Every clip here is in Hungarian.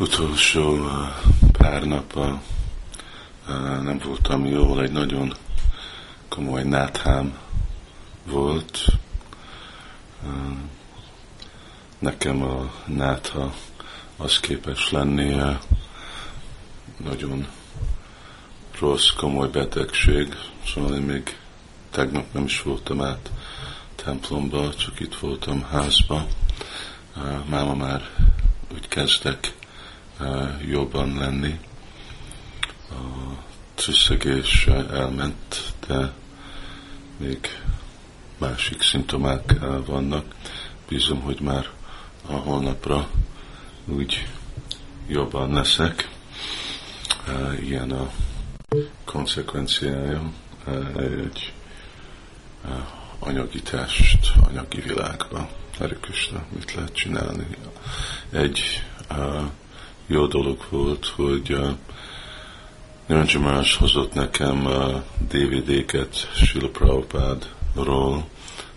utolsó uh, pár napa uh, nem voltam jól, egy nagyon komoly náthám volt. Uh, nekem a nátha az képes lenni nagyon rossz, komoly betegség, szóval én még tegnap nem is voltam át templomba, csak itt voltam házba. Máma már úgy kezdek jobban lenni. A trüsszegés elment, de még másik szimptomák vannak. Bízom, hogy már a holnapra úgy jobban leszek. Ilyen a konsekvenciája egy anyagi test, anyagi világban. Krishna, mit lehet csinálni? Egy uh, jó dolog volt, hogy uh, Niranjan hozott nekem uh, DVD-ket Srila Prabhupádról,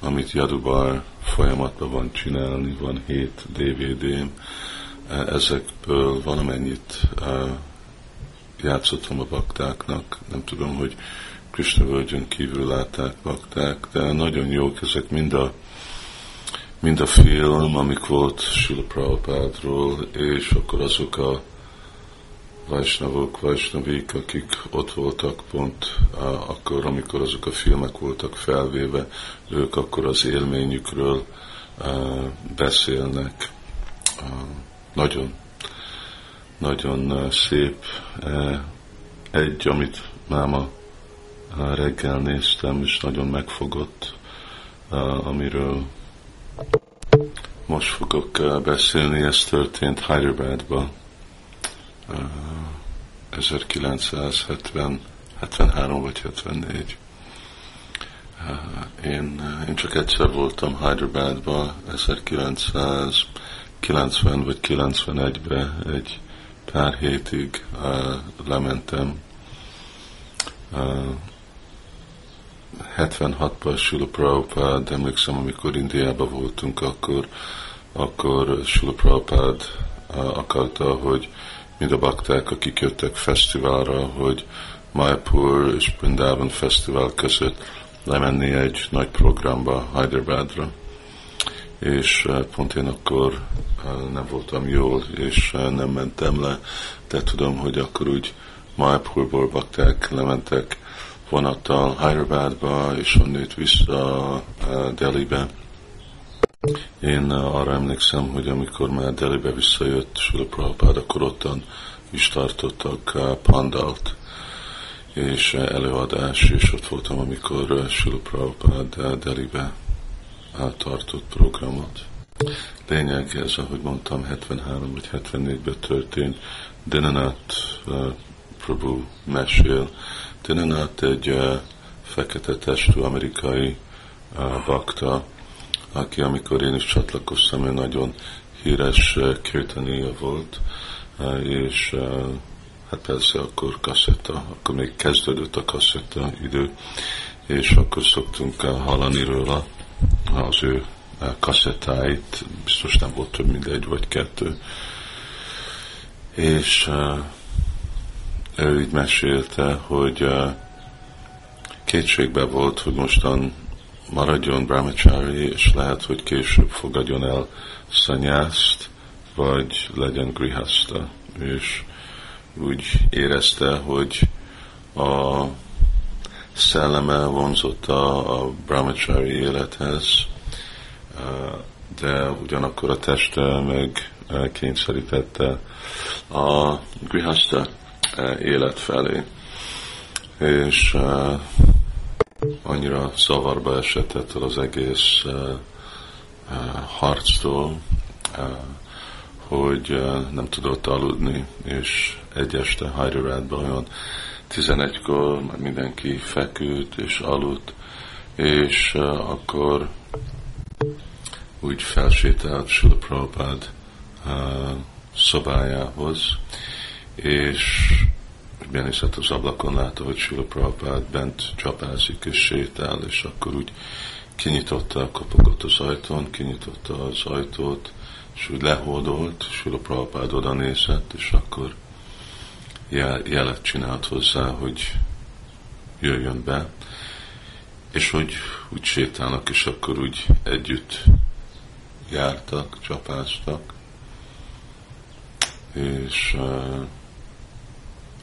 amit Jadubar folyamatban van csinálni, van hét DVD-m. Uh, ezekből van amennyit uh, játszottam a baktáknak, nem tudom, hogy Krishna völgyön kívül látták bakták, de nagyon jók ezek mind a mind a film, amik volt Sula Prabhupádról, és akkor azok a Vajsnavok, Vajsnavik, akik ott voltak pont akkor, amikor azok a filmek voltak felvéve, ők akkor az élményükről beszélnek. Nagyon, nagyon szép. Egy, amit máma reggel néztem, és nagyon megfogott, amiről most fogok beszélni, ez történt Hyderabadban 1970, 73 vagy 74. Én, én csak egyszer voltam Hyderabadban 1990 vagy 91-ben egy pár hétig lementem 76-ban Sula Prabhupád, emlékszem, amikor Indiában voltunk, akkor, akkor Sula Prabhupád akarta, hogy mind a bakták, akik jöttek fesztiválra, hogy Mayapur és Brindavan fesztivál között lemenni egy nagy programba Hyderabadra. És pont én akkor nem voltam jól, és nem mentem le, de tudom, hogy akkor úgy Mayapurból bakták lementek vonattal Hyderabadba, és onnét vissza Delhibe. Én arra emlékszem, hogy amikor már Delhibe visszajött Sula Prabhupád, akkor ottan is tartottak pandalt és előadás, és ott voltam, amikor Sula Prabhupád Delhibe tartott programot. Lényeg ez, ahogy mondtam, 73 vagy 74-ben történt. Dinanat uh, Prabhu mesél, Tinanat egy fekete testű amerikai bakta, aki amikor én is csatlakoztam, ő nagyon híres kirtania volt, és hát persze akkor kasszetta, akkor még kezdődött a kasszetta idő, és akkor szoktunk hallani róla az ő kasszettáit, biztos nem volt több mint egy vagy kettő, és ő így mesélte, hogy kétségbe volt, hogy mostan maradjon brahmachari, és lehet, hogy később fogadjon el szanyászt, vagy legyen grihasta. És úgy érezte, hogy a szelleme vonzotta a brahmachari élethez, de ugyanakkor a teste meg kényszerítette a grihasta élet felé. És uh, annyira zavarba esett ettől az egész uh, harctól, hogy nem tudott aludni, és egy este Hyderabadban olyan 11-kor már mindenki feküdt és aludt, és akkor úgy felsétált Sula Prabhupád szobájához, és benézett az ablakon, látta, hogy Sula Prabhupád bent csapázik és sétál, és akkor úgy kinyitotta, kopogott az ajtón, kinyitotta az ajtót, és úgy lehódolt, Sula Prabhupád oda nézett, és akkor jelet csinált hozzá, hogy jöjjön be, és hogy úgy sétálnak, és akkor úgy együtt jártak, csapáztak, és uh,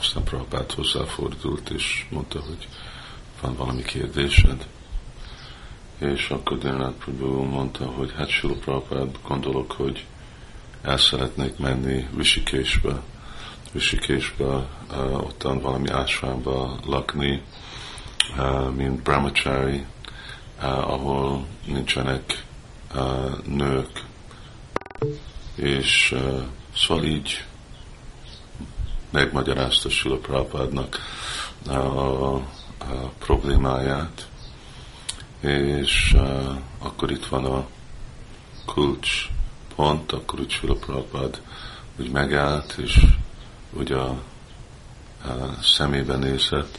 aztán Prabhupát hozzáfordult, és mondta, hogy van valami kérdésed? És akkor Dinát Prabhu mondta, hogy hát Sula Prabhupád, gondolok, hogy el szeretnék menni Visikésbe, Visikésbe, uh, ottan valami ásványba lakni, uh, mint brahmachari, uh, ahol nincsenek nők. És szóval így megmagyarázta Sula Prabhupádnak a, a, problémáját, és uh, akkor itt van a kulcs pont, akkor úgy Sula Prabhupád úgy megállt, és úgy a, a szemébe nézett,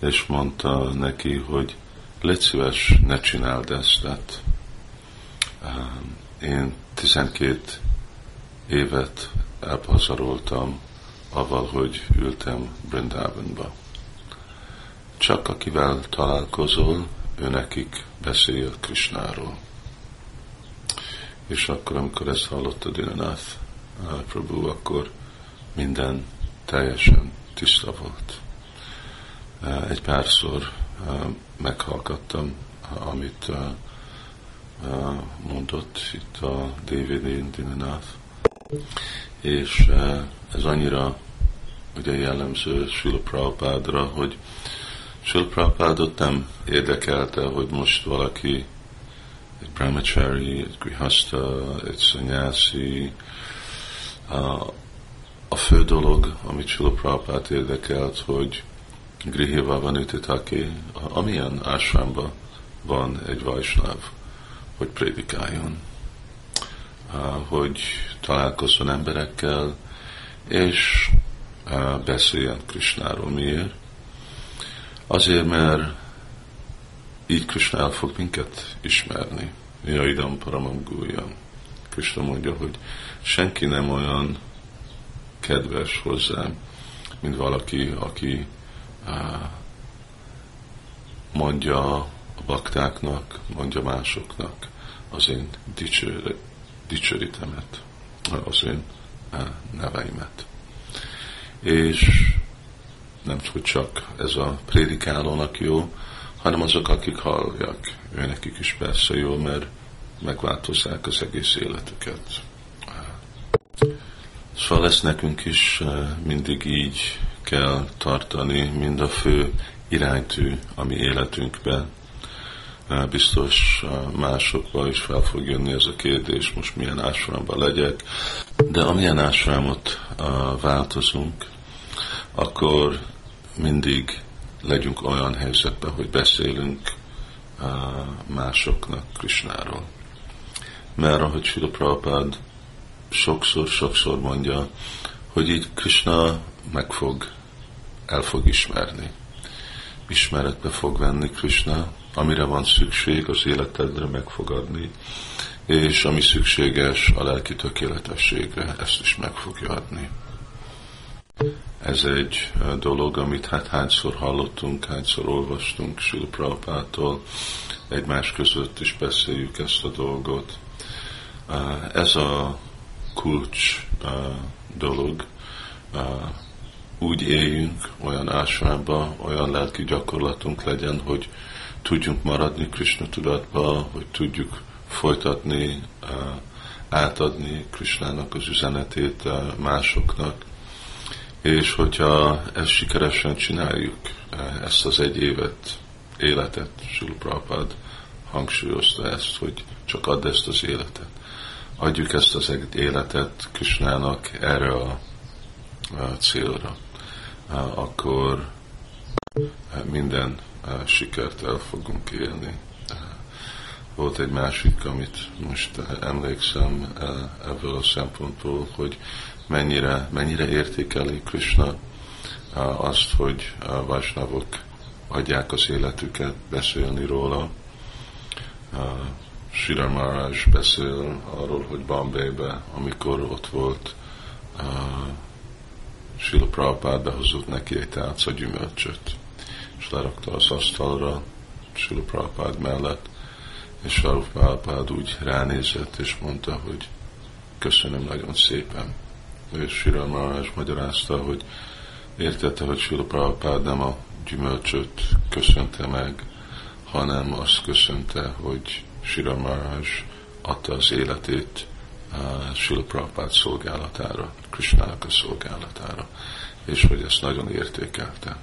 és mondta neki, hogy légy szíves, ne csináld ezt. Tehát, én 12 évet elpazaroltam avval, hogy ültem Brindavanba. Csak akivel találkozol, ő nekik beszél Krishnáról. És akkor, amikor ezt hallotta Dinanath Prabhu, akkor minden teljesen tiszta volt. Egy párszor meghallgattam, amit mondott itt a DVD Dinanath, és ez annyira ugye jellemző Sula Prabhupádra, hogy Sula Prabhupádot nem érdekelte, hogy most valaki egy brahmachari, egy grihasta, egy szanyászi, a, a fő dolog, amit Sula Prabhupát érdekelt, hogy Grihiva van ütitaki, amilyen ásványban van egy vajsnáv, hogy prédikáljon, hogy találkozzon emberekkel, és beszéljen Krisnáról. Miért? Azért, mert így Krishna el fog minket ismerni. Jaidam paramam gulyam. Krishna mondja, hogy senki nem olyan kedves hozzám, mint valaki, aki mondja a baktáknak, mondja másoknak az én dicsőre, dicsőritemet, az én neveimet. És nem hogy csak ez a prédikálónak jó, hanem azok, akik hallják, ő nekik is persze jó, mert megváltozzák az egész életüket. Szóval ezt nekünk is mindig így kell tartani, mind a fő iránytű a mi életünkben. Biztos másokba is fel fog jönni ez a kérdés, most milyen ásványban legyek, de amilyen ásványot változunk, akkor mindig legyünk olyan helyzetben, hogy beszélünk másoknak Krisnáról. Mert ahogy Sila Prabhupád sokszor-sokszor mondja, hogy így Krishna meg fog, el fog ismerni. Ismeretbe fog venni Krishna, amire van szükség, az életedre meg fog adni, és ami szükséges a lelki tökéletességre, ezt is meg fogja adni. Ez egy dolog, amit hát hányszor hallottunk, hányszor olvastunk Sula Prabhupától, egymás között is beszéljük ezt a dolgot. Ez a kulcs dolog, úgy éljünk olyan ásványba, olyan lelki gyakorlatunk legyen, hogy tudjunk maradni Krishna tudatba, hogy tudjuk folytatni, átadni Krishnának az üzenetét másoknak, és hogyha ezt sikeresen csináljuk, ezt az egy évet, életet, Sula Prabhupád hangsúlyozta ezt, hogy csak add ezt az életet. Adjuk ezt az életet Krishnának erre a célra, akkor minden sikert el fogunk élni. Volt egy másik, amit most emlékszem ebből a szempontból, hogy mennyire, mennyire értékeli Krishna azt, hogy a Vajsnavok adják az életüket beszélni róla. Sira Maharaj beszél arról, hogy Bombay-be, amikor ott volt Sila Prabhupád behozott neki egy tálca gyümölcsöt, és lerakta az asztalra Sila Prabhupád mellett, és Saruf Prabhupád úgy ránézett, és mondta, hogy köszönöm nagyon szépen. És Sira Maharaj magyarázta, hogy értette, hogy Sila Prabhupád nem a gyümölcsöt köszönte meg, hanem azt köszönte, hogy Sira Maharaj adta az életét Prabhupád szolgálatára, Krishnának a szolgálatára, és hogy ezt nagyon értékelte.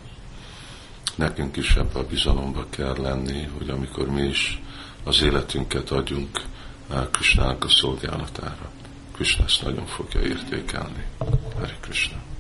Nekünk is ebbe a bizalomba kell lenni, hogy amikor mi is az életünket adjunk Krishnának a szolgálatára, Krishna ezt nagyon fogja értékelni. Hari Krishna.